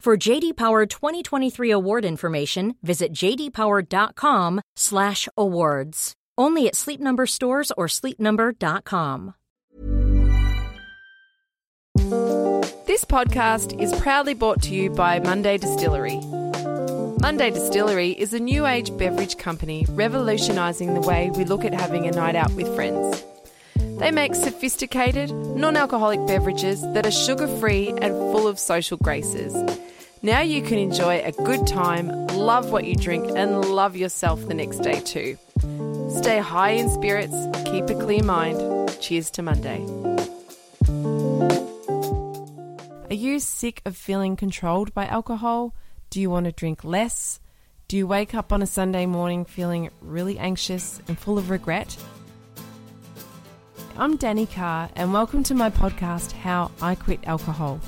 For JD Power 2023 award information, visit jdpower.com/awards. Only at Sleep Number stores or sleepnumber.com. This podcast is proudly brought to you by Monday Distillery. Monday Distillery is a new age beverage company revolutionising the way we look at having a night out with friends. They make sophisticated, non alcoholic beverages that are sugar free and full of social graces. Now you can enjoy a good time, love what you drink, and love yourself the next day too. Stay high in spirits, keep a clear mind. Cheers to Monday. Are you sick of feeling controlled by alcohol? Do you want to drink less? Do you wake up on a Sunday morning feeling really anxious and full of regret? I'm Danny Carr, and welcome to my podcast, How I Quit Alcohol.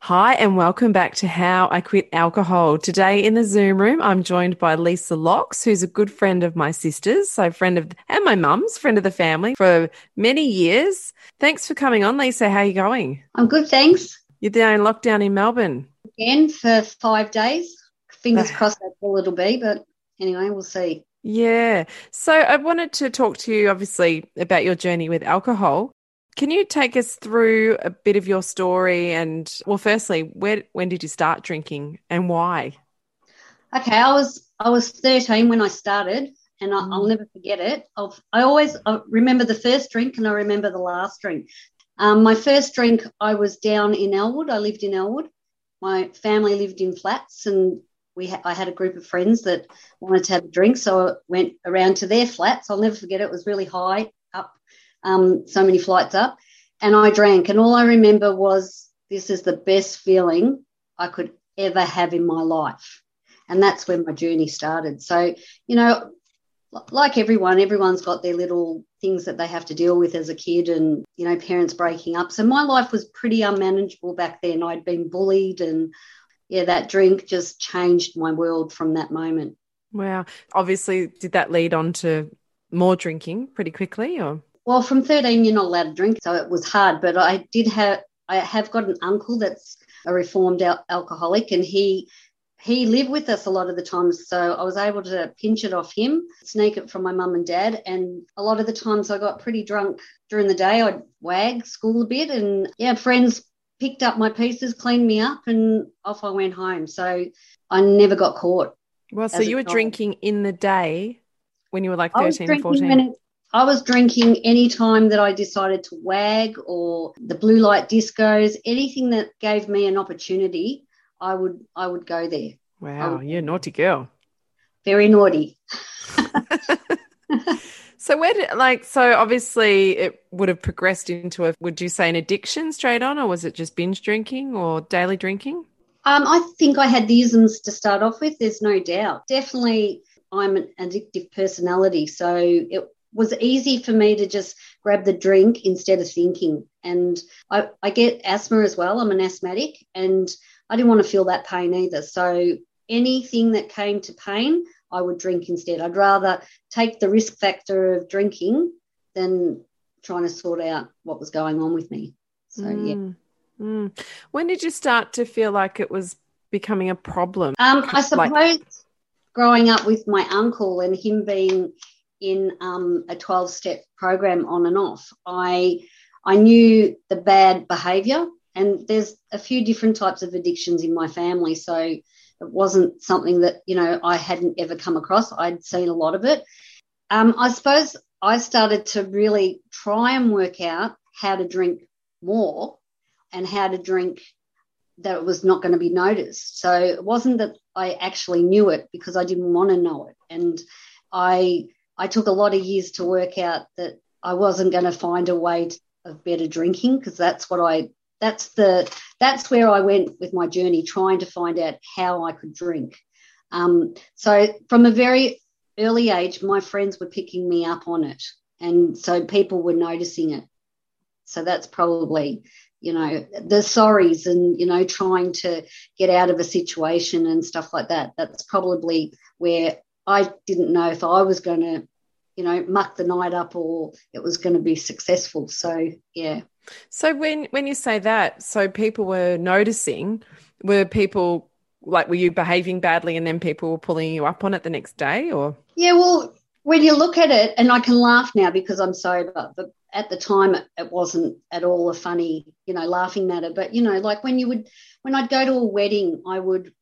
Hi, and welcome back to How I Quit Alcohol. Today in the Zoom room, I'm joined by Lisa Locks, who's a good friend of my sister's, so friend of, and my mum's, friend of the family for many years. Thanks for coming on, Lisa. How are you going? I'm good, thanks. You're there in lockdown in Melbourne. Again for five days. Fingers crossed that's all it'll be, but anyway, we'll see. Yeah. So I wanted to talk to you, obviously, about your journey with alcohol. Can you take us through a bit of your story? And, well, firstly, where, when did you start drinking and why? Okay, I was I was 13 when I started, and I, I'll never forget it. I've, I always I remember the first drink, and I remember the last drink. Um, my first drink, I was down in Elwood. I lived in Elwood. My family lived in flats, and we ha- I had a group of friends that wanted to have a drink, so I went around to their flats. I'll never forget it. It was really high up, um, so many flights up, and I drank. And all I remember was this is the best feeling I could ever have in my life, and that's when my journey started. So you know, like everyone, everyone's got their little things that they have to deal with as a kid and, you know, parents breaking up. So my life was pretty unmanageable back then. I'd been bullied and, yeah, that drink just changed my world from that moment. Wow. Obviously, did that lead on to more drinking pretty quickly or? Well, from 13, you're not allowed to drink, so it was hard. But I did have, I have got an uncle that's a reformed al- alcoholic, and he he lived with us a lot of the times, so I was able to pinch it off him, sneak it from my mum and dad, and a lot of the times I got pretty drunk during the day. I'd wag school a bit, and yeah, friends picked up my pieces, cleaned me up, and off I went home. So I never got caught. Well, so you were child. drinking in the day when you were like I was 13 or 14? when it- I was drinking any time that I decided to wag or the blue light discos, anything that gave me an opportunity, I would I would go there. Wow, you're a naughty girl. Very naughty. So where did like so obviously it would have progressed into a would you say an addiction straight on or was it just binge drinking or daily drinking? Um, I think I had the isms to start off with. There's no doubt. Definitely, I'm an addictive personality. So it, was easy for me to just grab the drink instead of thinking. And I, I get asthma as well. I'm an asthmatic and I didn't want to feel that pain either. So anything that came to pain, I would drink instead. I'd rather take the risk factor of drinking than trying to sort out what was going on with me. So, mm. yeah. Mm. When did you start to feel like it was becoming a problem? Um, I suppose like- growing up with my uncle and him being in um, a 12 step program on and off, I, I knew the bad behavior. And there's a few different types of addictions in my family. So it wasn't something that, you know, I hadn't ever come across. I'd seen a lot of it. Um, I suppose I started to really try and work out how to drink more and how to drink that it was not going to be noticed. So it wasn't that I actually knew it because I didn't want to know it. And I I took a lot of years to work out that I wasn't going to find a way to, of better drinking because that's what I that's the that's where I went with my journey trying to find out how I could drink. Um, so from a very early age, my friends were picking me up on it. And so people were noticing it. So that's probably, you know, the sorries and, you know, trying to get out of a situation and stuff like that. That's probably where I didn't know if I was going to, you know, muck the night up or it was going to be successful. So, yeah. So when when you say that, so people were noticing, were people like were you behaving badly and then people were pulling you up on it the next day or? Yeah well when you look at it and i can laugh now because i'm sober but at the time it, wasn't at all a funny you know laughing matter. But you know like when you would when i'd go to a wedding i would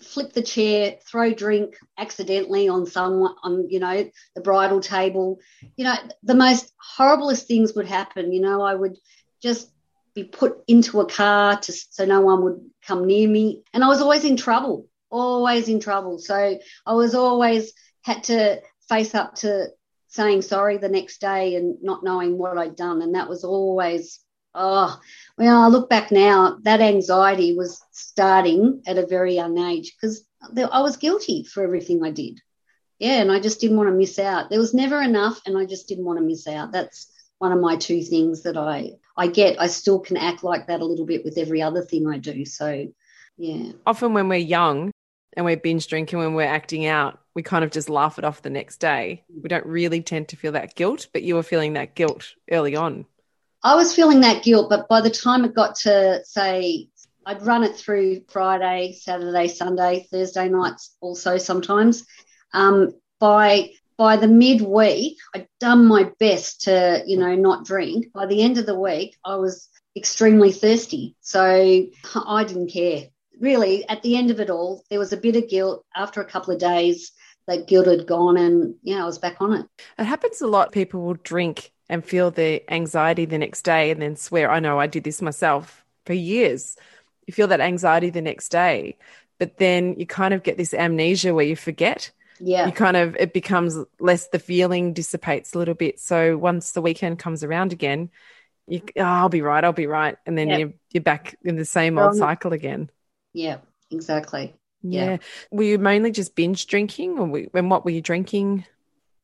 flip the chair throw drink accidentally on someone on you know the bridal table. You know the most horriblest things would happen. You know i would just be put into a car to, so no one would come near me. And I was always in trouble, always in trouble. So I was always had to face up to saying sorry the next day and not knowing what I'd done. And that was always, oh, well, I look back now, that anxiety was starting at a very young age because I was guilty for everything I did. Yeah, and I just didn't want to miss out. There was never enough, and I just didn't want to miss out. That's one of my two things that I I get, I still can act like that a little bit with every other thing I do. So, yeah. Often when we're young and we're binge drinking, when we're acting out, we kind of just laugh it off the next day. We don't really tend to feel that guilt, but you were feeling that guilt early on. I was feeling that guilt, but by the time it got to say, I'd run it through Friday, Saturday, Sunday, Thursday nights also sometimes. Um, by by the midweek, I'd done my best to, you know, not drink. By the end of the week, I was extremely thirsty. So I didn't care. Really, at the end of it all, there was a bit of guilt after a couple of days. That guilt had gone, and yeah, I was back on it. It happens a lot. People will drink and feel the anxiety the next day and then swear, I know I did this myself for years. You feel that anxiety the next day, but then you kind of get this amnesia where you forget yeah. you kind of it becomes less the feeling dissipates a little bit. So once the weekend comes around again you oh, i'll be right i'll be right. And then yep. you're, you're back in the same old cycle again. Yeah exactly. Yeah. yeah. were you mainly just binge drinking or and what were you drinking?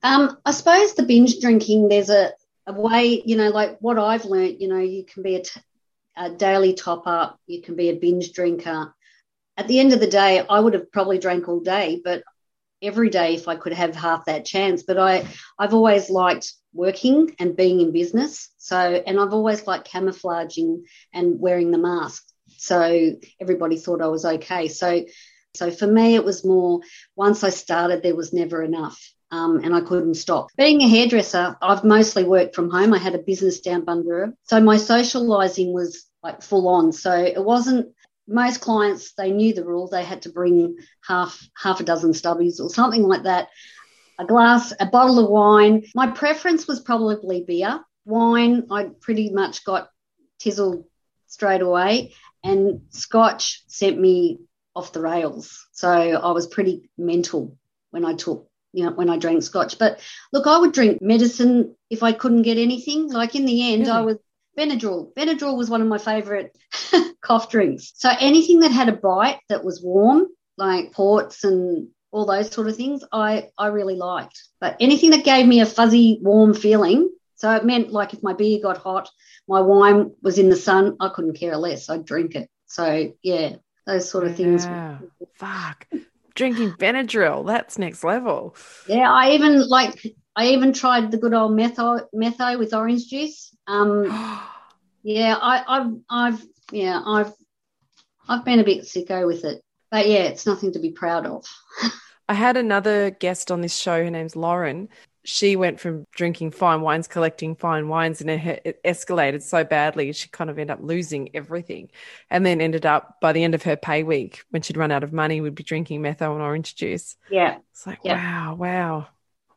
Um i suppose the binge drinking there's a, a way you know like what i've learned you know you can be a, t- a daily top up you can be a binge drinker. At the end of the day, I would have probably drank all day, but every day if I could have half that chance. But I, I've always liked working and being in business. So, and I've always liked camouflaging and wearing the mask. So everybody thought I was okay. So, so for me, it was more once I started, there was never enough. Um, and I couldn't stop. Being a hairdresser, I've mostly worked from home. I had a business down Bundoora. So my socializing was like full on. So it wasn't most clients they knew the rule. They had to bring half half a dozen stubbies or something like that. A glass a bottle of wine. My preference was probably beer. Wine i pretty much got tizzled straight away. And scotch sent me off the rails. So i was pretty mental when i took you know when i drank scotch. But look i would drink medicine if i couldn't get anything. Like in the end really? i was benadryl benadryl was one of my favorite cough drinks. So anything that had a bite that was warm, like ports and all those sort of things, I, I really liked. But anything that gave me a fuzzy, warm feeling, so it meant like if my beer got hot, my wine was in the sun, I couldn't care less. I'd drink it. So yeah, those sort of things. Yeah. Fuck. Drinking Benadryl, that's next level. Yeah, I even like I even tried the good old metho metho with orange juice. Um, yeah, I, I've I've yeah I've I've been a bit sicko with it, but yeah, it's nothing to be proud of. I had another guest on this show. Her name's Lauren. She went from drinking fine wines, collecting fine wines, and it, escalated so badly. She kind of ended up losing everything. And then ended up, by the end of her pay week, when she'd run out of money, would be drinking metho and orange juice. Yeah. It's like, Yeah. wow, wow.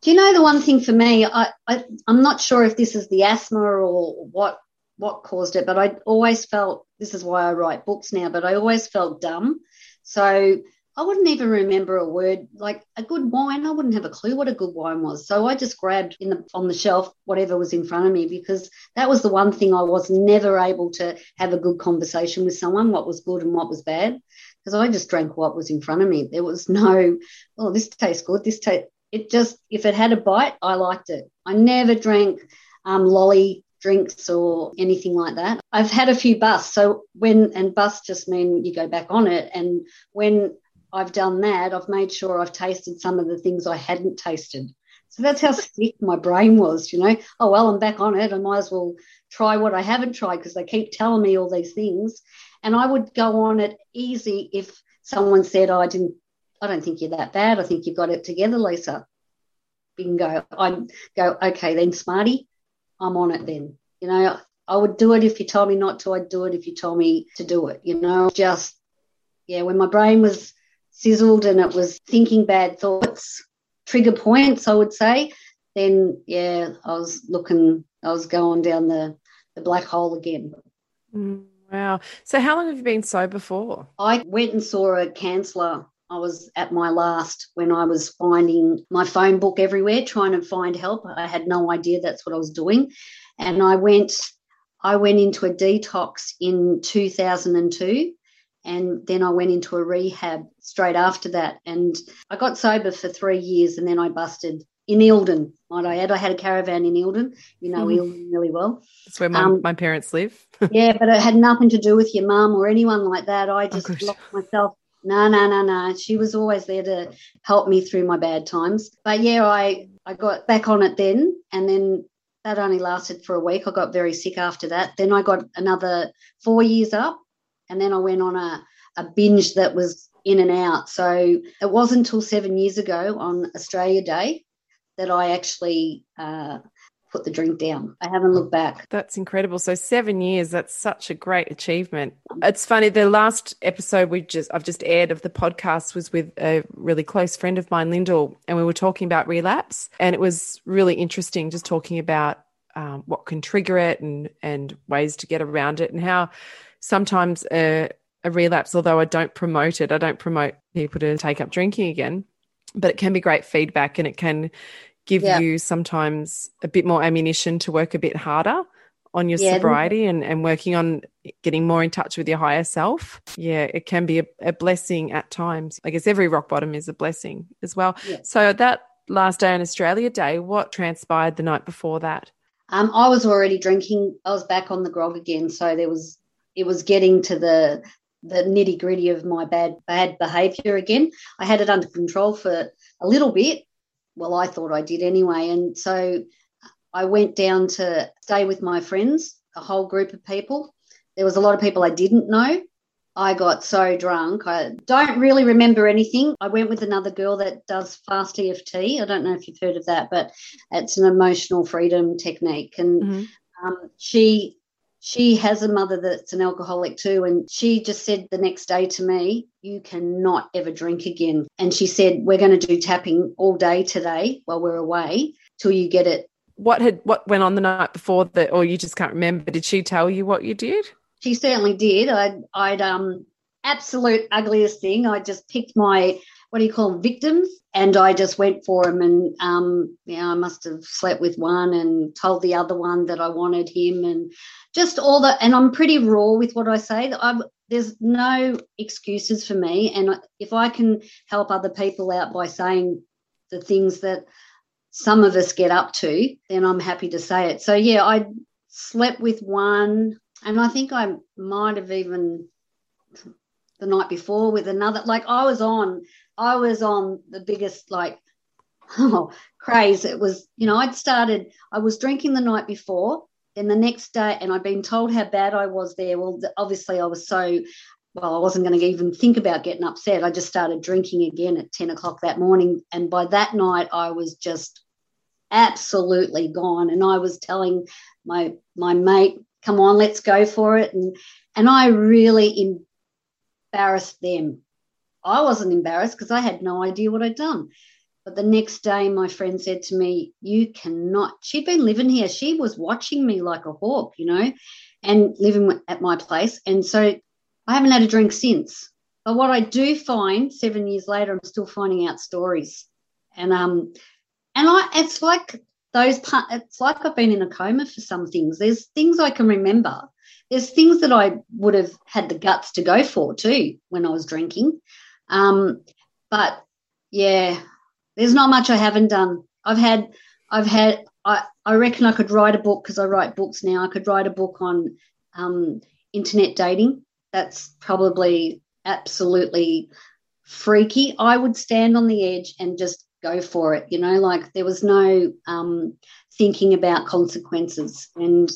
Do you know the one thing for me? I, I I'm not sure if this is the asthma or what what caused it, but I always felt this is why I write books now. But I always felt dumb, so I wouldn't even remember a word like a good wine. I wouldn't have a clue what a good wine was. So I just grabbed in the on the shelf whatever was in front of me because that was the one thing I was never able to have a good conversation with someone. What was good and what was bad. Because I just drank what was in front of me. There was no, oh, this tastes good. This tastes it just if it had a bite, I liked it. I never drank um, lolly drinks or anything like that. I've had a few busts, so when and busts just mean you go back on it. And when I've done that, I've made sure I've tasted some of the things I hadn't tasted. So that's how sick my brain was, you know. Oh well, I'm back on it. I might as well try what I haven't tried because they keep telling me all these things. And I would go on it easy if someone said, oh, I didn't I don't think you're that bad. I think you've got it together, Lisa. Bingo. I'd go, okay, then, smarty, I'm on it then. You know, I would do it if you told me not to. I'd do it if you told me to do it. You know, just, yeah, when my brain was sizzled and it was thinking bad thoughts, trigger points, I would say, then, yeah, I was looking, I was going down the, the black hole again. Mm, wow. So, how long have you been sober for? I went and saw a counsellor. I was at my last when I was finding my phone book everywhere, trying to find help. I had no idea that's what I was doing. And I went, I went into a detox in 2002. And then I went into a rehab straight after that. And I got sober for three years and then I busted in Eildon, might I add. I had a caravan in Eildon. You know Mhm. Eildon really well. That's where my, Um, my parents live. Yeah, but it had nothing to do with your mum or anyone like that. I just gosh. locked myself. No, no, no, no. She was always there to help me through my bad times. But yeah, I I got back on it then, and then that only lasted for a week. I got very sick after that. Then I got another four years up, and then I went on a a binge that was in and out. So it wasn't until seven years ago on Australia Day that I actually uh, put the drink down. I haven't looked back. That's incredible. So seven years, that's such a great achievement. It's funny, the last episode we just I've just aired of the podcast was with a really close friend of mine, Lyndall, and we were talking about relapse. And it was really interesting just talking about um, what can trigger it and and ways to get around it and how sometimes a, a relapse, although I don't promote it, I don't promote people to take up drinking again, but it can be great feedback and it can give Yeah. you sometimes a bit more ammunition to work a bit harder on your Yeah, sobriety and, and working on getting more in touch with your higher self. Yeah, it can be a, a blessing at times. I guess every rock bottom is a blessing as well. Yeah. So that last day on Australia Day, what transpired the night before that? Um, I was already drinking. I was back on the grog again, so there was it was getting to the the nitty gritty of my bad bad behaviour again. I had it under control for a little bit. Well, I thought I did anyway, and so I went down to stay with my friends, a whole group of people. There was a lot of people I didn't know. I got so drunk. I don't really remember anything. I went with another girl that does fast EFT. I don't know if you've heard of that, but it's an emotional freedom technique. And Mhm. um, she she has a mother that's an alcoholic too, and she just said the next day to me, "You cannot ever drink again." And she said, "We're going to do tapping all day today while we're away till you get it." What had what went on the night before that, or you just can't remember? Did she tell you what you did? She certainly did. I'd, I'd um absolute ugliest thing. I just picked my what do you call them, victims. And I just went for them. And, um, you know, I must have slept with one and told the other one that I wanted him and just all that. And I'm pretty raw with what I say. I'm, there's no excuses for me. And if I can help other people out by saying the things that some of us get up to, then I'm happy to say it. So, yeah, I slept with one. And I think I might have even the night before with another. Like I was on, I was on the biggest like oh, craze. It was, you know, I'd started. I was drinking the night before. Then the next day, and I'd been told how bad I was there. Well, obviously, I was so well, I wasn't going to even think about getting upset. I just started drinking again at 10 o'clock that morning. And by that night, I was just absolutely gone. And I was telling my my mate, come on, let's go for it. And and I really embarrassed them. I wasn't embarrassed because I had no idea what I'd done. But the next day, my friend said to me, You cannot. She'd been living here. She was watching me like a hawk, you know, and living at my place. And so I haven't had a drink since. But what I do find seven years later, I'm still finding out stories. And um, and I it's like those it's like I've been in a coma for some things. There's things I can remember there's things that I would have had the guts to go for too when I was drinking. Um, but yeah, there's not much I haven't done. I've had, I've had, I, I reckon I could write a book because I write books now. I could write a book on um, internet dating. That's probably absolutely freaky. I would stand on the edge and just go for it. You know, like there was no um, thinking about consequences. And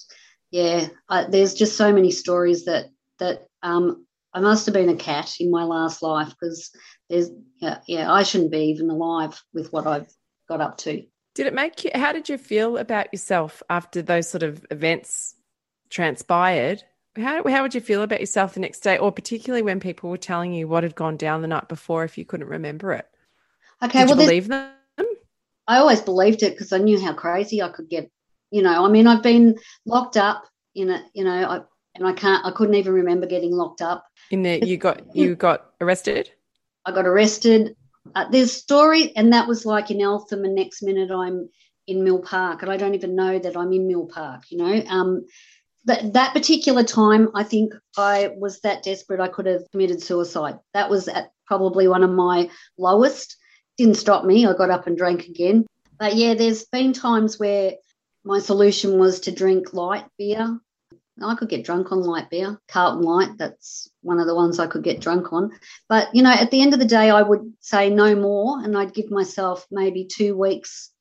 yeah, I, there's just so many stories that that um, I must have been a cat in my last life because there's yeah, yeah I shouldn't be even alive with what I've got up to. Did it make you? How did you feel about yourself after those sort of events transpired? How how would you feel about yourself the next day, or particularly when people were telling you what had gone down the night before if you couldn't remember it? Okay, did well, you believe them? I always believed it because I knew how crazy I could get you know, I mean, I've been locked up in a, you know, I, and I can't, I couldn't even remember getting locked up. In there, you got, you got arrested. I got arrested. Uh, there's story, and that was like in Eltham, and next minute I'm in Mill Park, and I don't even know that I'm in Mill Park. You know, um, but that particular time, I think I was that desperate I could have committed suicide. That was at probably one of my lowest. Didn't stop me. I got up and drank again. But yeah, there's been times where my solution was to drink light beer. I could get drunk on light beer, Carlton Light. That's one of the ones I could get drunk on. But, you know, at the end of the day, I would say no more and I'd give myself maybe two weeks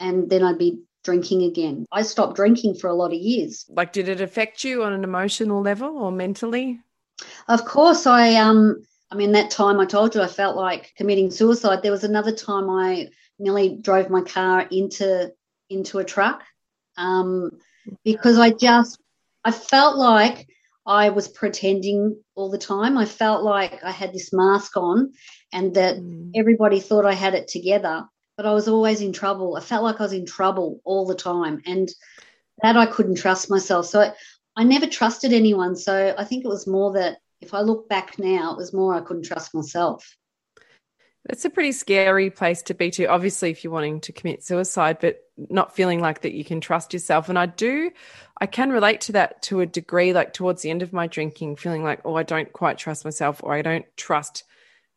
and then I'd be drinking again. I stopped drinking for a lot of years. Like, did it affect you on an emotional level or mentally? Of course, I, um, I mean, that time I told you I felt like committing suicide. There was another time I nearly drove my car into into a truck um, because I just I felt like I was pretending all the time. I felt like I had this mask on and that mm. everybody thought I had it together, but I was always in trouble. I felt like I was in trouble all the time and that I couldn't trust myself. So I, I never trusted anyone. So I think it was more that if I look back now, it was more I couldn't trust myself. It's a pretty scary place to be to, obviously, if you're wanting to commit suicide, but not feeling like that you can trust yourself. And I do, I can relate to that to a degree, like towards the end of my drinking, feeling like, oh, I don't quite trust myself, or I don't trust,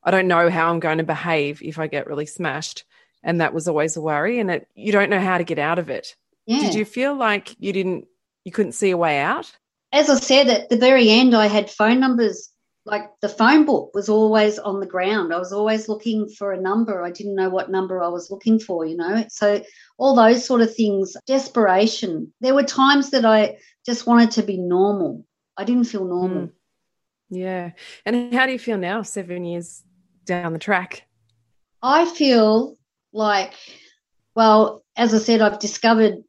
I don't know how I'm going to behave if I get really smashed. And that was always a worry. And it, you don't know how to get out of it. Yeah. Did you feel like you didn't, you couldn't see a way out? As I said, at the very end, I had phone numbers like the phone book was always on the ground. I was always looking for a number. I didn't know what number I was looking for, you know. So all those sort of things, desperation. There were times that I just wanted to be normal. I didn't feel normal. Mm. Yeah. And how do you feel now, seven years down the track? I feel like, well, as I said, I've discovered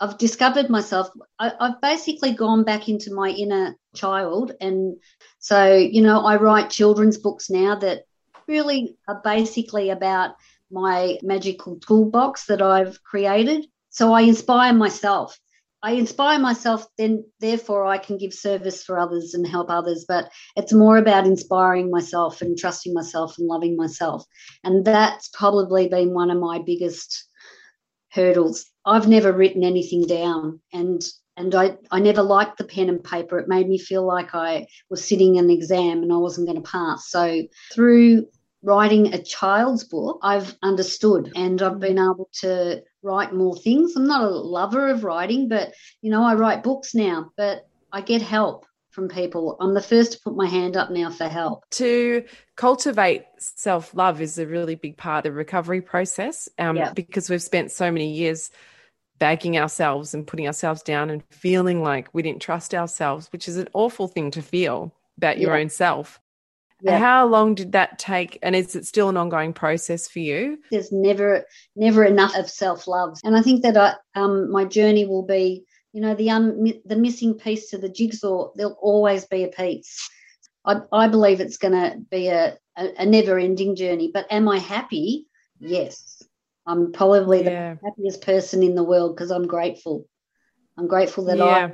I've discovered myself. I, have basically gone back into my inner child. And so, you know, I write children's books now that really are basically about my magical toolbox that I've created. So I inspire myself. I inspire myself, then therefore I can give service for others and help others. But it's more about inspiring myself and trusting myself and loving myself. And that's probably been one of my biggest hurdles. I've never written anything down and and I, I never liked the pen and paper. It made me feel like I was sitting an exam and I wasn't going to pass. So through writing a child's book, I've understood and I've been able to write more things. I'm not a lover of writing, but you know, I write books now, but I get help from people. I'm the first to put my hand up now for help. To cultivate self love is a really big part of the recovery process um, yeah. because we've spent so many years bagging ourselves and putting ourselves down and feeling like we didn't trust ourselves, which is an awful thing to feel about yeah. your own self. Yeah. How long did that take? And is it still an ongoing process for you? There's never, never enough of self love, and I think that I, um, my journey will be, you know, the un, the missing piece to the jigsaw. There'll always be a piece. I, I believe it's going to be a, a, a never ending journey. But am I happy? Yes, I'm probably yeah. the happiest person in the world because I'm grateful. I'm grateful that yeah.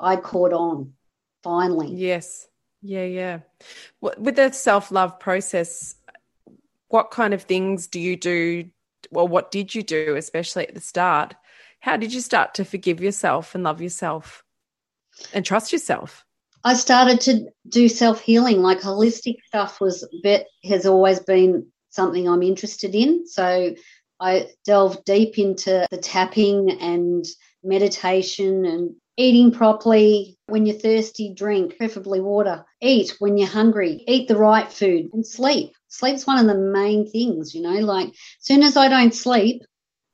I I caught on finally. Yes. Yeah, yeah. With the self love process, what kind of things do you do? Well, what did you do, especially at the start? How did you start to forgive yourself and love yourself and trust yourself? I started to do self healing, like holistic stuff was bit has always been something I'm interested in. So I delved deep into the tapping and meditation and eating properly. When you're thirsty, drink, preferably water. Eat when you're hungry. Eat the right food and sleep. Sleep's one of the main things, you know. Like, as soon as I don't sleep,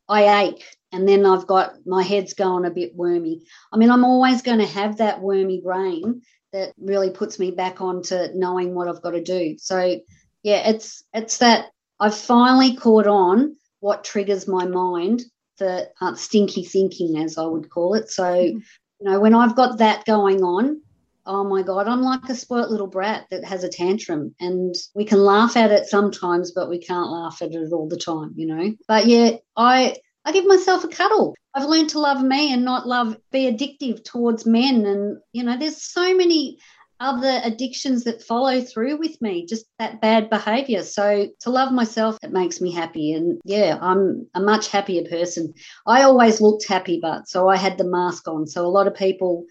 I ache and then I've got my head's going a bit wormy. I mean, I'm always going to have that wormy brain that really puts me back onto knowing what I've got to do. So, yeah, it's it's that I've finally caught on what triggers my mind for uh, stinky thinking, as I would call it. So, mm-hmm. You know, when I've got that going on, oh my God, I'm like a spoilt little brat that has a tantrum. And we can laugh at it sometimes, but we can't laugh at it all the time, you know. But yeah, I I give myself a cuddle. I've learned to love me and not love be addictive towards men. And, you know, there's so many other addictions that follow through with me, just that bad behavior. So to love myself, it makes me happy. And yeah, I'm a much happier person. I always looked happy, but so I had the mask on. So a lot of people,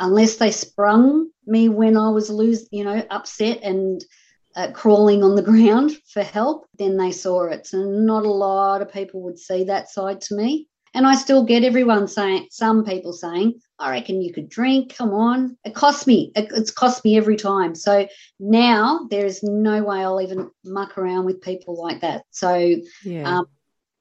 unless they sprung me when I was lose, you know, upset and uh, crawling on the ground for help, then they saw it. So not a lot of people would see that side to me. And I still get everyone saying, some people saying, I reckon you could drink. Come on. It costs me. It, it's cost me every time. So now there is no way I'll even muck around with people like that. So yeah. um,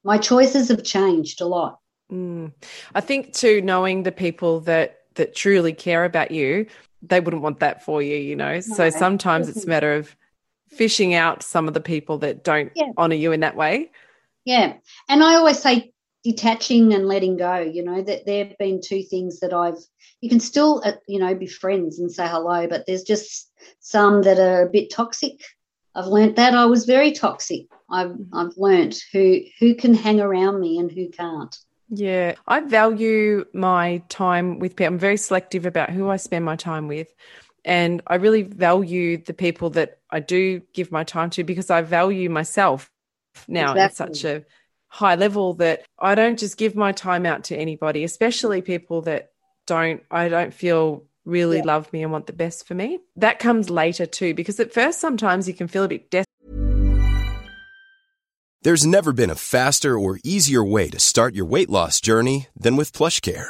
my choices have changed a lot. Mm. I think too, knowing the people that that truly care about you, they wouldn't want that for you, you know. No, so sometimes it's a matter of fishing out some of the people that don't yeah. honor you in that way. Yeah. And I always say detaching and letting go you know that there have been two things that i've you can still uh, you know be friends and say hello but there's just some that are a bit toxic i've learnt that i was very toxic i've mm-hmm. i've learnt who who can hang around me and who can't yeah i value my time with people i'm very selective about who i spend my time with and i really value the people that i do give my time to because i value myself now exactly. in such a high level that I don't just give my time out to anybody, especially people that don't, I don't feel really yeah. love me and want the best for me. That comes later too, because at first, sometimes you can feel a bit desperate. There's never been a faster or easier way to start your weight loss journey than with PlushCare.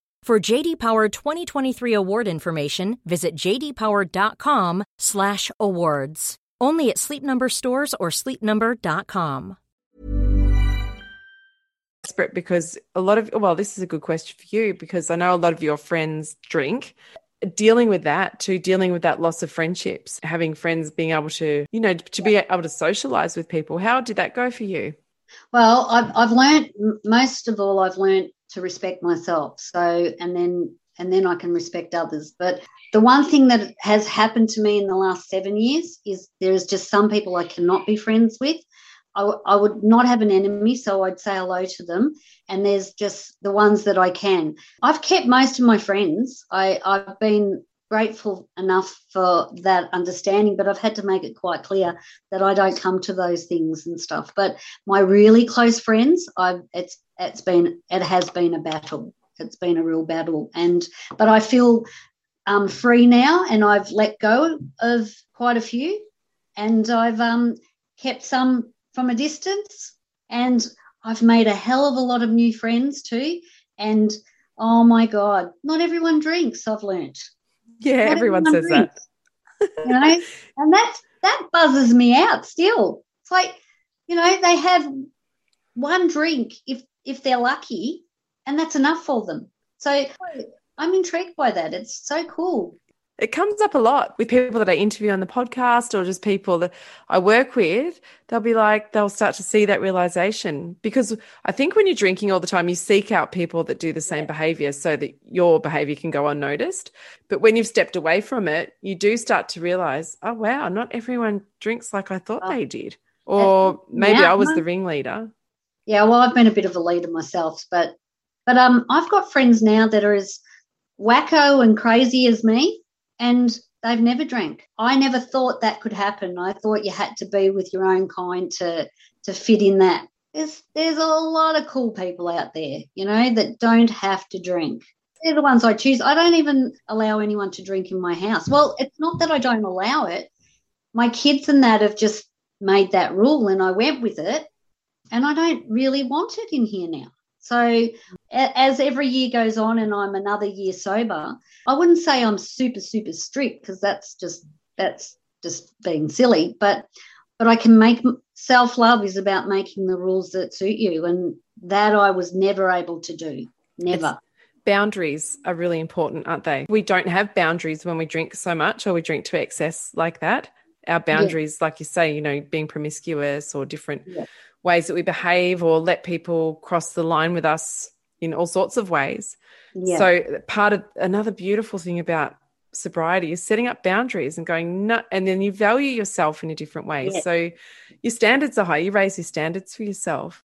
For JD Power 2023 award information, visit jdpower.com/awards. Only at Sleep Number stores or sleepnumber.com. Desperate because a lot of well, this is a good question for you because I know a lot of your friends drink. Dealing with that, to dealing with that loss of friendships, having friends being able to, you know, to be able to socialize with people. How did that go for you? Well, I've, I've learned most of all, I've learned to respect myself. So, and then and then I can respect others. But the one thing that has happened to me in the last seven years is there is just some people I cannot be friends with. I, would not have an enemy, so I'd say hello to them. And there's just the ones that I can. I've kept most of my friends. I, I've been grateful enough for that understanding, but I've had to make it quite clear that I don't come to those things and stuff. But my really close friends, I've it's it's been it has been a battle. It's been a real battle, and but I feel um, free now, and I've let go of quite a few, and I've um, kept some from a distance, and I've made a hell of a lot of new friends too. And oh my God, not everyone drinks. I've learnt. Yeah, Not everyone says drinks, that. You know, and that that buzzes me out. Still, it's like you know they have one drink if if they're lucky, and that's enough for them. So I'm intrigued by that. It's so cool. It comes up a lot with people that I interview on the podcast or just people that I work with. They'll be like, they'll start to see that realization because I think when you're drinking all the time, you seek out people that do the same behavior so that your behavior can go unnoticed. But when you've stepped away from it, you do start to realize, oh, wow, not everyone drinks like I thought oh. they did. Or maybe. I was the ringleader. Yeah, well, I've been a bit of a leader myself, but but um, I've got friends now that are as wacko and crazy as me, and they've never drank. I never thought that could happen. I thought you had to be with your own kind to to fit in that. There's there's a lot of cool people out there, you know, that don't have to drink. They're the ones I choose. I don't even allow anyone to drink in my house. Well, it's not that I don't allow it. My kids and that have just made that rule, and I went with it and I don't really want it in here now. So as every year goes on and I'm another year sober, I wouldn't say I'm super super strict because that's just that's just being silly, but but I can make self love is about making the rules that suit you and that I was never able to do. Never. boundaries are really important, aren't they? We don't have boundaries when we drink so much or we drink to excess like that. Our boundaries, like you say, you know, being promiscuous or different Yeah. Ways that we behave or let people cross the line with us in all sorts of ways. yeah. So part of another beautiful thing about sobriety is setting up boundaries and going no and then you value yourself in a different way. Yeah. So your standards are high. You raise your standards for yourself.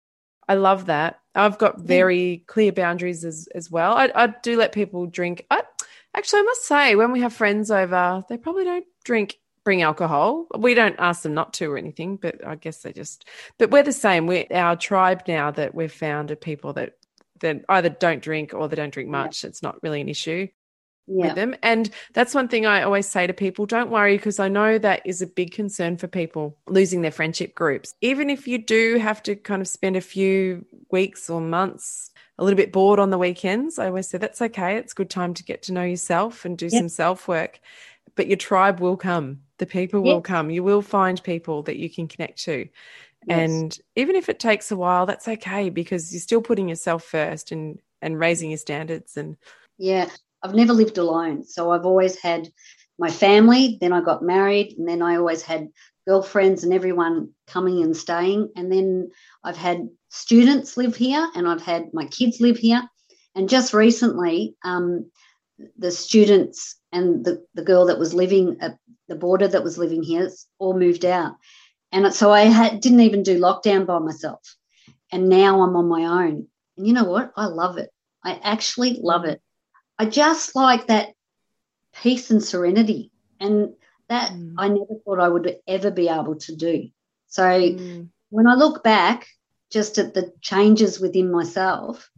I love that. I've got very clear boundaries as as well. I, I do let people drink. I, actually, I must say, when we have friends over, they probably don't drink bring alcohol. We don't ask them not to or anything, but I guess they just. But we're the same. We're our tribe now that we've found are people that that either don't drink or they don't drink much. It's not really an issue yeah. with them. And that's one thing I always say to people don't worry, because I know that is a big concern for people losing their friendship groups. Even if you do have to kind of spend a few weeks or months a little bit bored on the weekends, I always say that's okay. It's a good time to get to know yourself and do Yeah. some self work. But your tribe will come, the people Yeah. will come. You will find people that you can connect to. Yes. And even if it takes a while, that's okay because you're still putting yourself first and and raising your standards and Yeah, I've never lived alone. So I've always had my family, then I got married, and then I always had girlfriends and everyone coming and staying. And then I've had students live here and I've had my kids live here. And just recently, um, the students and the, the girl that was living at the border that was living here it's all moved out. And so I had, didn't even do lockdown by myself. And now I'm on my own. And you know what? I love it. I actually love it. I just like that peace and serenity. And that Mm. I never thought I would ever be able to do. So Mm. when I look back just at the changes within myself,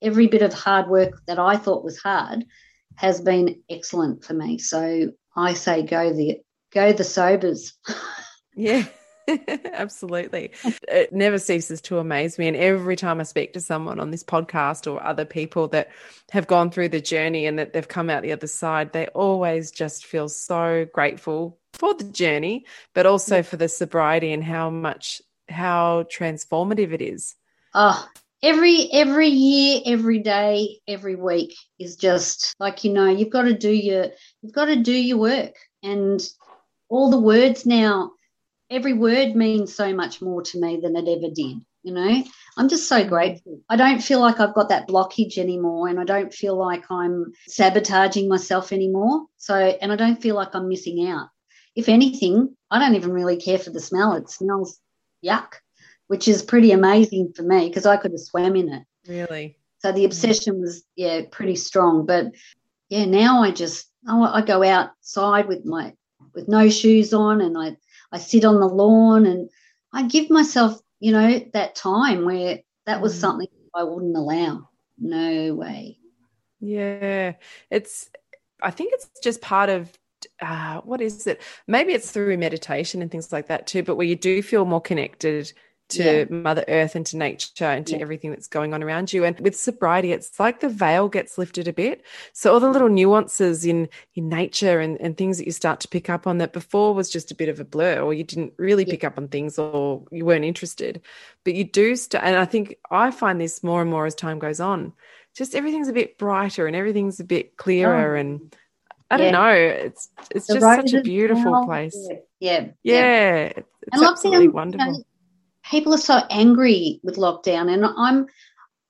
every bit of hard work that I thought was hard has been excellent for me. So I say go the go the sobers. Yeah. Absolutely. It never ceases to amaze me. And every time I speak to someone on this podcast or other people that have gone through the journey and that they've come out the other side, they always just feel so grateful for the journey, but also for the sobriety and how much, how transformative it is. Oh, every every year every day every week is just like you know you've got to do your you've got to do your work. And all the words now every word means so much more to me than it ever did you know? I'm just so mm-hmm. grateful. I don't feel like i've got that blockage anymore and i don't feel like i'm sabotaging myself anymore. So and i don't feel like i'm missing out. If anything i don't even really care for the smell. It smells yuck which is pretty amazing for me because I could have swam in it. Really? So the obsession was, yeah, pretty strong. But yeah, now I just, I, I go outside with my, with no shoes on and I, I sit on the lawn and I give myself, you know, that time where that was mm. something I wouldn't allow. No way. Yeah. It's, I think it's just part of uh, what is it? Maybe it's through meditation and things like that too, but where you do feel more connected to yeah. Mother Earth and to nature and to yeah. everything that's going on around you. And with sobriety, it's like the veil gets lifted a bit. So all the little nuances in in nature and, and things that you start to pick up on that before was just a bit of a blur, or you didn't really yeah. pick up on things or you weren't interested. But you do start and I think I find this more and more as time goes on. Just everything's a bit brighter and everything's a bit clearer oh. and I don't know. It's it's the just such a beautiful place. Yeah. Yeah. It's, it's absolutely wonderful people are so angry with lockdown and i'm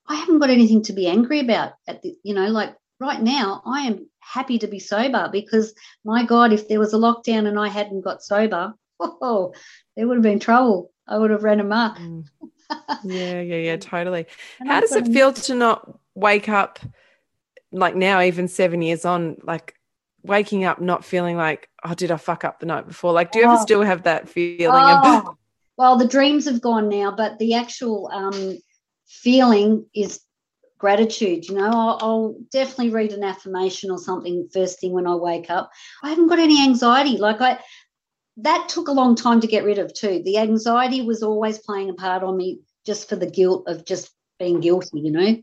i haven't got anything to be angry about at the you know like right now i am happy to be sober because my god if there was a lockdown and i hadn't got sober oh there would have been trouble i would have ran amok mm. yeah yeah yeah totally and how I've does it feel to not wake up like now even seven years on like waking up not feeling like oh did i fuck up the night before like do you oh. ever still have that feeling oh. Well, the dreams have gone now, but the actual um, feeling is gratitude. You know, I'll, I'll, definitely read an affirmation or something first thing when I wake up. I haven't got any anxiety. Like I, that took a long time to get rid of too. The anxiety was always playing a part on me just for the guilt of just being guilty. You know,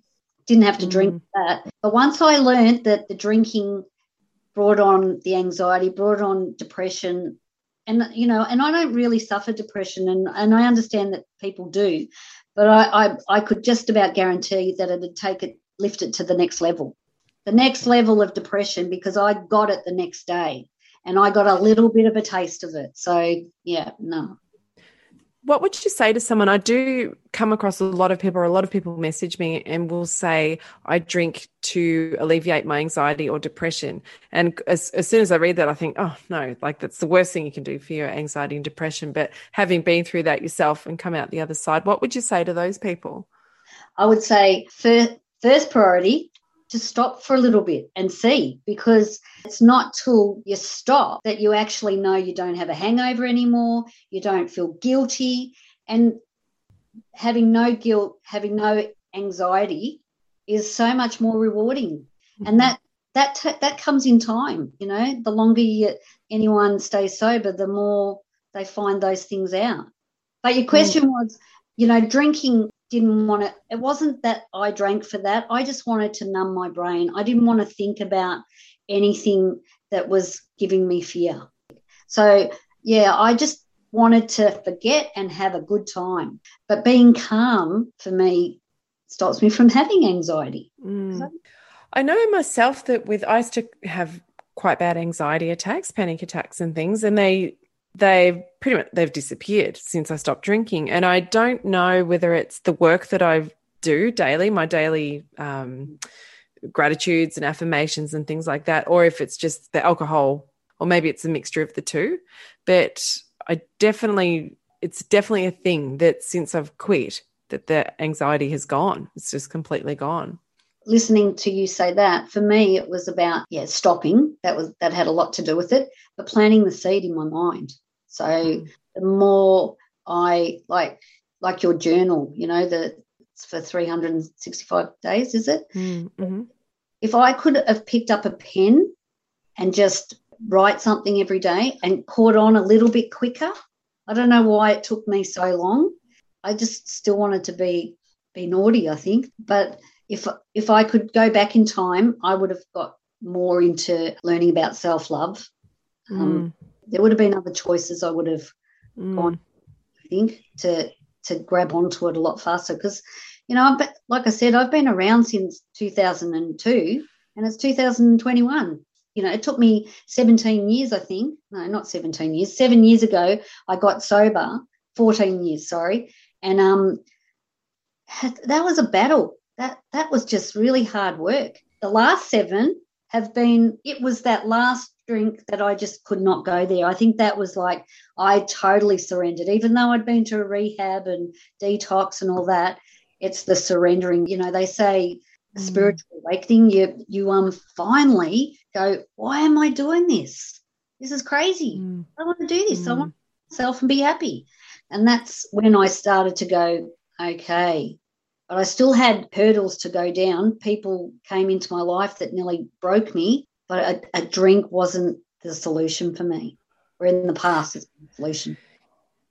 didn't have to mm. drink that. But once I learned that the drinking brought on the anxiety, brought on depression, and you know and i don't really suffer depression and and i understand that people do but i i, I could just about guarantee that it'd take it lift it to the next level. The next level of depression because i got it the next day and i got a little bit of a taste of it. So yeah no what would you say to someone? I do come across a lot of people, or a lot of people message me and will say, I drink to alleviate my anxiety or depression. And as, as soon as I read that, I think, oh, no, like that's the worst thing you can do for your anxiety and depression. But having been through that yourself and come out the other side, what would you say to those people? I would say, first, first priority, to stop for a little bit and see because it's not till you stop that you actually know you don't have a hangover anymore, you don't feel guilty, and having no guilt, having no anxiety is so much more rewarding. Mm-hmm. And that that t- that comes in time, you know. The longer you, anyone stays sober, the more they find those things out. But your question mm. was, you know, drinking didn't want to it wasn't that i drank for that. I just wanted to numb my brain. I didn't want to think about anything that was giving me fear. So yeah i just wanted to forget and have a good time. But being calm for me stops me from having anxiety. Mm. i know myself that with i used to have quite bad anxiety attacks panic attacks and things and they they've pretty much they've disappeared since I stopped drinking. And I don't know whether it's the work that I do daily, my daily um, gratitudes and affirmations and things like that, or if it's just the alcohol, or maybe it's a mixture of the two. But I definitely, it's definitely a thing that since I've quit, that the anxiety has gone. It's just completely gone listening to you say that for me it was about yeah stopping that was that had a lot to do with it but planting the seed in my mind so mm. the more I like like your journal, you know, the it's for 365 days, is it? Mm, mm-hmm. if I could have picked up a pen and just write something every day and caught on a little bit quicker, I don't know why it took me so long. I just still wanted to be be naughty, I think. But if if I could go back in time, I would have got more into learning about self love. Um, mm. Um, there would have been other choices I would have mm. gone. I think to to grab onto it a lot faster because you know, I've, like I said, I've been around since 2002 and it's 2021. You know, it took me 17 years, I think. No, not 17 years. Seven years ago, I got sober. 14 years, sorry. And um, that was a battle. That that was just really hard work. The last seven have been. It was that last drink that I just could not go there. I think that was like I totally surrendered, even though I'd been to a rehab and detox and all that it's the surrendering. You know, they say mm. spiritual awakening. You you um finally go, why am I doing this? This is crazy. Mm. I want to do this. Mm. I want myself and be happy. And that's when I started to go, okay. But I still had hurdles to go down. People came into my life that nearly broke me, but a, a drink wasn't the solution for me. Or in the past, it's the solution.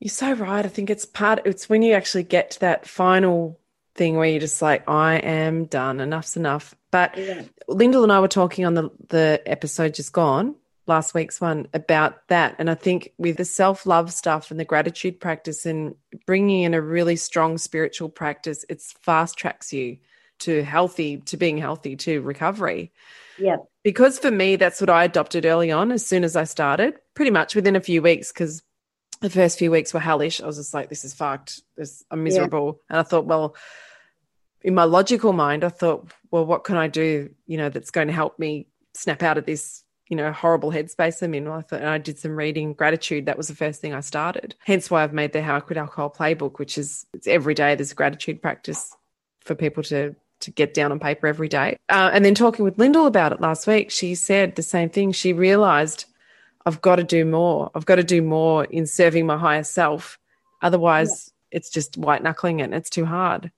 You're so right. I think it's part. It's when you actually get to that final thing where you're just like, I am done. Enough's enough. But yeah. Lyndall and I were talking on the the episode just gone, last week's one, about that. And I think with the self love stuff and the gratitude practice and bringing in a really strong spiritual practice, it's fast tracks you to healthy, to being healthy, to recovery. Yeah. Because for me, that's what I adopted early on as soon as I started, pretty much within a few weeks, because the first few weeks were hellish. I was just like, this is fucked. This, I'm miserable. Yeah. And I thought, well, in my logical mind, I thought, well, what can I do, you know, that's going to help me snap out of this, you know, horrible headspace I'm in? I thought, and I did some reading gratitude. That was the first thing I started. Hence why I've made the How I Quit Alcohol playbook, which is it's every day there's a gratitude practice for people to to get down on paper every day. Uh, and then talking with Lyndall about it last week, she said the same thing. She realized I've got to do more. I've got to do more in serving my higher self. Otherwise, yeah. it's just white knuckling it. It's too hard.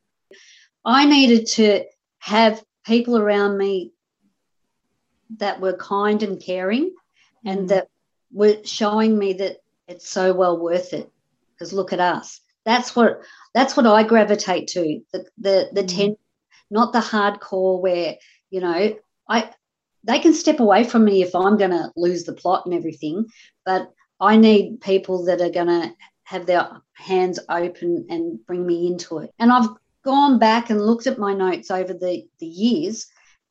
I needed to have people around me that were kind and caring and mm. that were showing me that it's so well worth it because look at us that's what that's what i gravitate to the the the mm. Not the hardcore where you know i they can step away from me if I'm going to lose the plot and everything, but I need people that are going to have their hands open and bring me into it. And I've gone back and looked at my notes over the, the years,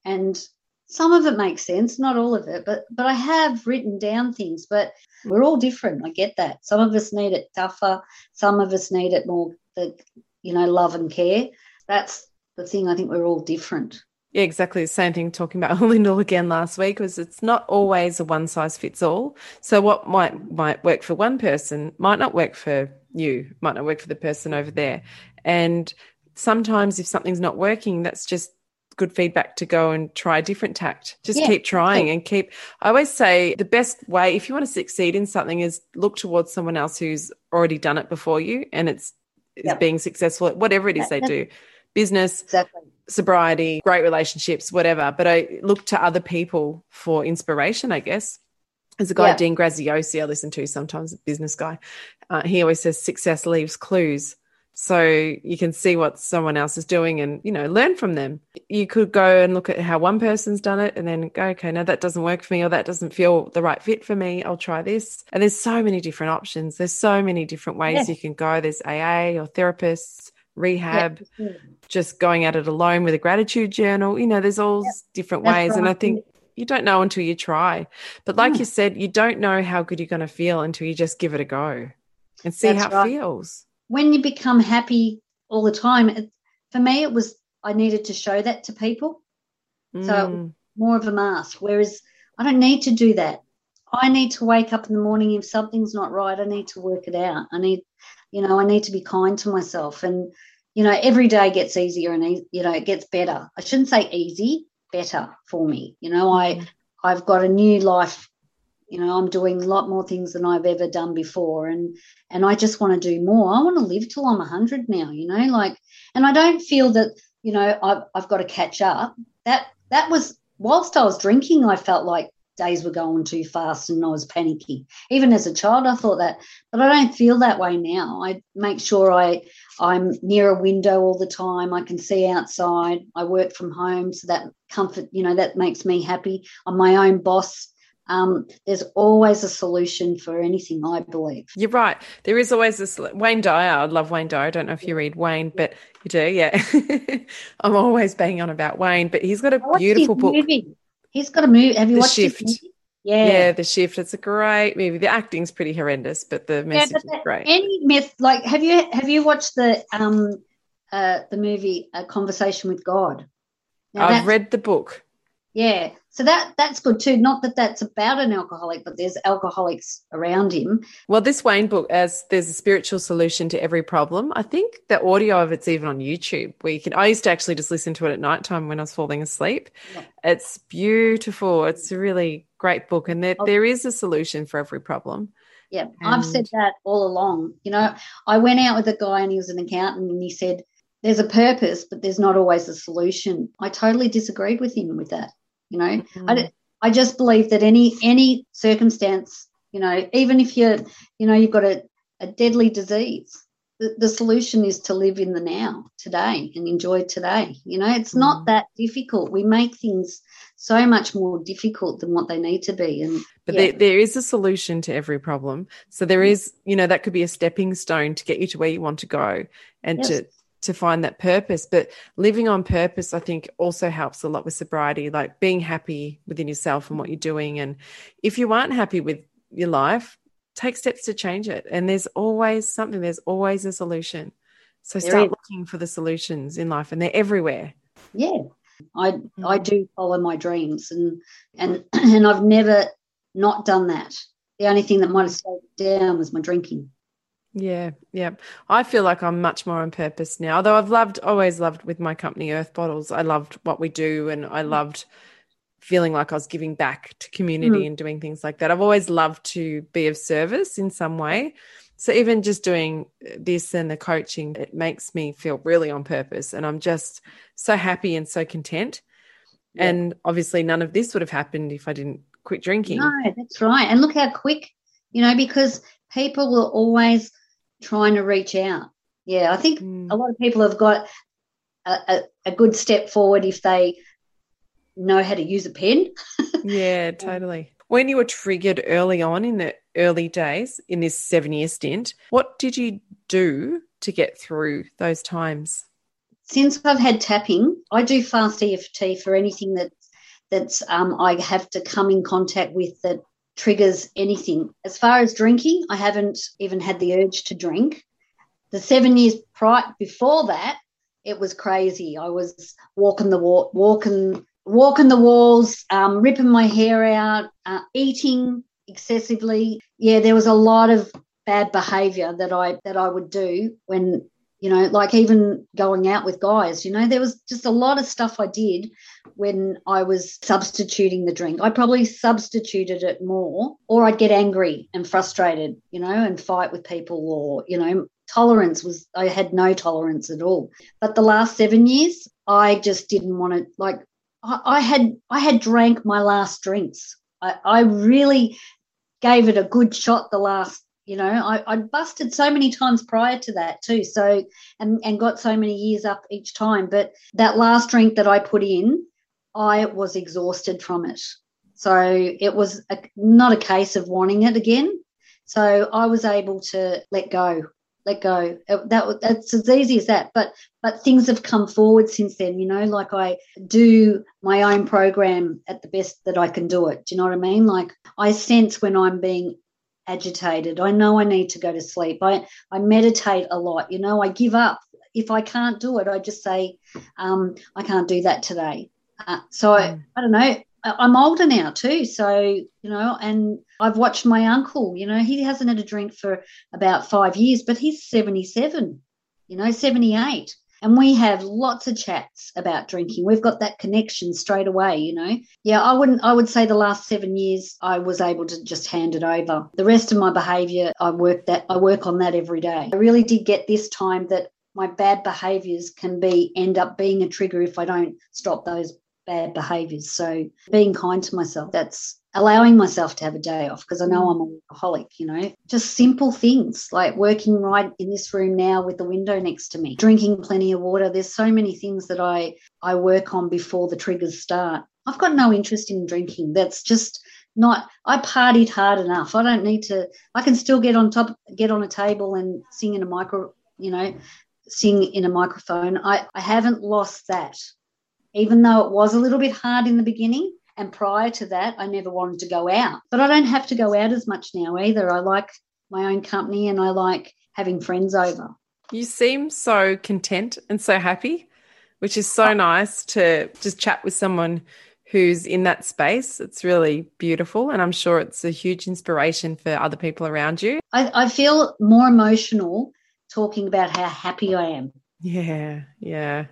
and some of it makes sense, not all of it, but but I have written down things. But we're all different. I get that. Some of us need it tougher. Some of us need it more, the you know, love and care. That's the thing. I think we're all different. Yeah, exactly the same thing talking about Lyndall again last week was it's not always a one size fits all. So what might might work for one person might not work for you, might not work for the person over there. And sometimes if something's not working, that's just good feedback to go and try a different tact. Just yeah. keep trying and keep I always say the best way if you want to succeed in something is look towards someone else who's already done it before you and it's is yep. being successful at whatever it is they do. Business, exactly sobriety, great relationships, whatever. But I look to other people for inspiration, I guess. There's a guy, yeah. Dean Graziosi, I listen to sometimes, a business guy. Uh, he always says success leaves clues. So you can see what someone else is doing and, you know, learn from them. You could go and look at how one person's done it and then go, okay, no, that doesn't work for me or that doesn't feel the right fit for me. I'll try this. And there's so many different options. There's so many different ways yeah. you can go. There's AA or therapists rehab, yeah. just going at it alone with a gratitude journal. You know, there's all yeah. different That's ways. Right. And I think you don't know until you try. But like mm. you said, you don't know how good you're going to feel until you just give it a go and see That's how right. it feels. When you become happy all the time, it, for me, it was I needed to show that to people. Mm. So more of a mask. Whereas I don't need to do that. I need to wake up in the morning if something's not right. I need to work it out. I need you know, I need to be kind to myself. And, you know, every day gets easier and, you know, it gets better. I shouldn't say easy, better for me. You know, I, mm. I've got a new life. You know, I'm doing a lot more things than I've ever done before. And, and I just want to do more. I want to live till I'm 100 now, you know, like, and I don't feel that, you know, I've, I've got to catch up. That, that was whilst I was drinking, I felt like days were going too fast and I was panicky. Even as a child, I thought that, but I don't feel that way now. I make sure I I'm near a window all the time. I can see outside. I work from home, so that comfort, you know, that makes me happy. I'm my own boss. Um, there's always a solution for anything, I believe. You're right. There is always this Wayne Dyer. I love Wayne Dyer. I don't know if you read Wayne, but you do, yeah. I'm always banging on about Wayne, but he's got a beautiful book. Movie. He's got a movie. Have you the watched Shift? Yeah. yeah, The Shift. It's a great movie. The acting's pretty horrendous, but the message yeah, is but great. Any myth, like, have you have you watched the um uh the movie A Conversation with God? Now, I've read the book. Yeah, so that that's good too. Not that that's about an alcoholic, but there's alcoholics around him. Well, this Wayne book, as there's a spiritual solution to every problem. I think the audio of it's even on YouTube where you can. I used to actually just listen to it at night time when I was falling asleep. Yeah. It's beautiful. It's a really great book, and there, oh. there is a solution for every problem. Yeah, I've said that all along. You know, I went out with a guy and he was an accountant, and he said there's a purpose, but there's not always a solution. I totally disagreed with him with that. You know, I, mm. I just believe that any any circumstance, you know, even if you're, you know, you've got a, a deadly disease, the, the solution is to live in the now, today, and enjoy today. You know, it's not mm. that difficult. We make things so much more difficult than what they need to be. And But yeah. there, there is a solution to every problem. So there mm. is, you know, that could be a stepping stone to get you to where you want to go and Yes. to to find that purpose. But living on purpose, I think, also helps a lot with sobriety, like being happy within yourself and what you're doing. And if you aren't happy with your life, take steps to change it. And there's always something, there's always a solution. So There start is. looking for the solutions in life, and they're everywhere. yeah i mm-hmm. i do follow my dreams and and and i've never not done that the only thing that might have slowed it down was my drinking Yeah, yeah. I feel like I'm much more on purpose now. Although I've loved, always loved with my company, Earth Bottles. I loved what we do, and I mm. loved feeling like I was giving back to community mm. and doing things like that. I've always loved to be of service in some way. So even just doing uh, this and the coaching, it makes me feel really on purpose, and I'm just so happy and so content. Yeah. And obviously, none of this would have happened if I didn't quit drinking. no that's right and look how quick you know because people were always trying to reach out yeah i think Mm. a lot of people have got a, a, a good step forward if they know how to use a pen Yeah, totally. When you were triggered early on in the early days in this seven year stint, what did you do to get through those times? since I've had tapping, I do fast EFT for anything that that's um, I have to come in contact with that triggers anything. As far as drinking, I haven't even had the urge to drink. The seven years prior before that, it was crazy. I was walking the walk, walking, walking the walls, um, ripping my hair out, uh, eating excessively. Yeah, there was a lot of bad behaviour that I that I would do when you know, like even going out with guys, you know, there was just a lot of stuff I did when I was substituting the drink. I probably substituted it more, or I'd get angry and frustrated, you know, and fight with people, or, you know, tolerance was, I had no tolerance at all. But the last seven years, I just didn't want to, like, I, had, I had drank my last drinks. I, I really gave it a good shot the last you know I, I busted so many times prior to that too so and and got so many years up each time but that last drink that i put in i was exhausted from it. So it was a, not a case of wanting it again. So i was able to let go let go. It- that that's as easy as that but but things have come forward since then you know like i do my own program at the best that i can do it. Do you know what i mean? Like i sense when i'm being agitated. I know I need to go to sleep. I, I meditate a lot. You know, I give up. If I can't do it, I just say, um, I can't do that today. Uh, so I, I don't know. I'm older now too. So, you know, and I've watched my uncle, you know, he hasn't had a drink for about five years, but he's 77, you know, 78. And we have lots of chats about drinking. We've got that connection straight away, you know. Yeah, I wouldn't I would say the last 7 years I was able to just hand it over. The rest of my behavior I work that I work on that every day. I really did get this time that my bad behaviors can be end up being a trigger if I don't stop those bad behaviors. So being kind to myself, that's allowing myself to have a day off because I know I'm a workaholic, you know, just simple things like working right in this room now with the window next to me, drinking plenty of water. There's so many things that I, I work on before the triggers start. I've got no interest in drinking. That's just not I partied hard enough. I don't need to I can still get on top get on a table and sing in a micro, you know, sing in a microphone. I, I haven't lost that. Even though it was a little bit hard in the beginning, and prior to that, I never wanted to go out. But I don't have to go out as much now either. I like my own company and I like having friends over. You seem so content and so happy, which is so oh. nice to just chat with someone who's in that space. It's really beautiful. And I'm sure it's a huge inspiration for other people around you. I, I feel more emotional talking about how happy I am. Yeah, yeah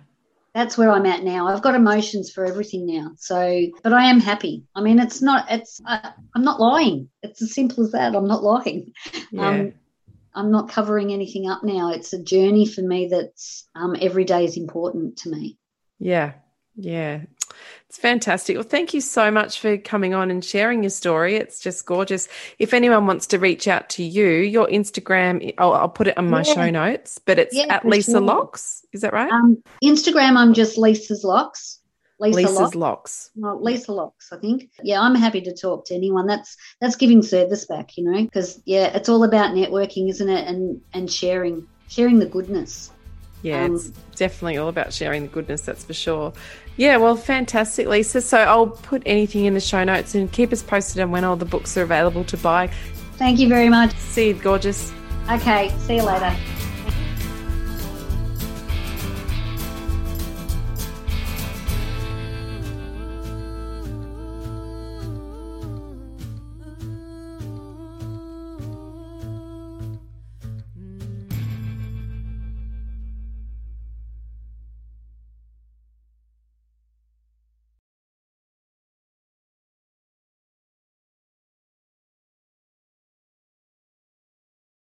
that's where I'm at now. I've got emotions for everything now. So, but I am happy. I mean, it's not, it's, uh, I'm not lying. It's as simple as that. I'm not lying. Yeah. Um, I'm not covering anything up now. It's a journey for me that's um, every day is important to me. Yeah. Yeah. It's fantastic. Well, thank you so much for coming on and sharing your story. It's just gorgeous. If anyone wants to reach out to you, your Instagram, I'll, I'll put it on my yeah. show notes, but it's yeah, at Lisa sure. Locks. Is that right? Um, Instagram, I'm just Lisa's Locks. Lisa Lisa's Locks. Locks. Well, Lisa Locks, I think. Yeah, I'm happy to talk to anyone. That's that's giving service back, you know, because yeah, it's all about networking, isn't it? And and sharing, sharing the goodness. Yeah, um, it's definitely all about sharing the goodness, that's for sure. Yeah, well, fantastic, Lisa. So I'll put anything in the show notes and keep us posted on when all the books are available to buy. Thank you very much. See you, gorgeous. Okay, see you later.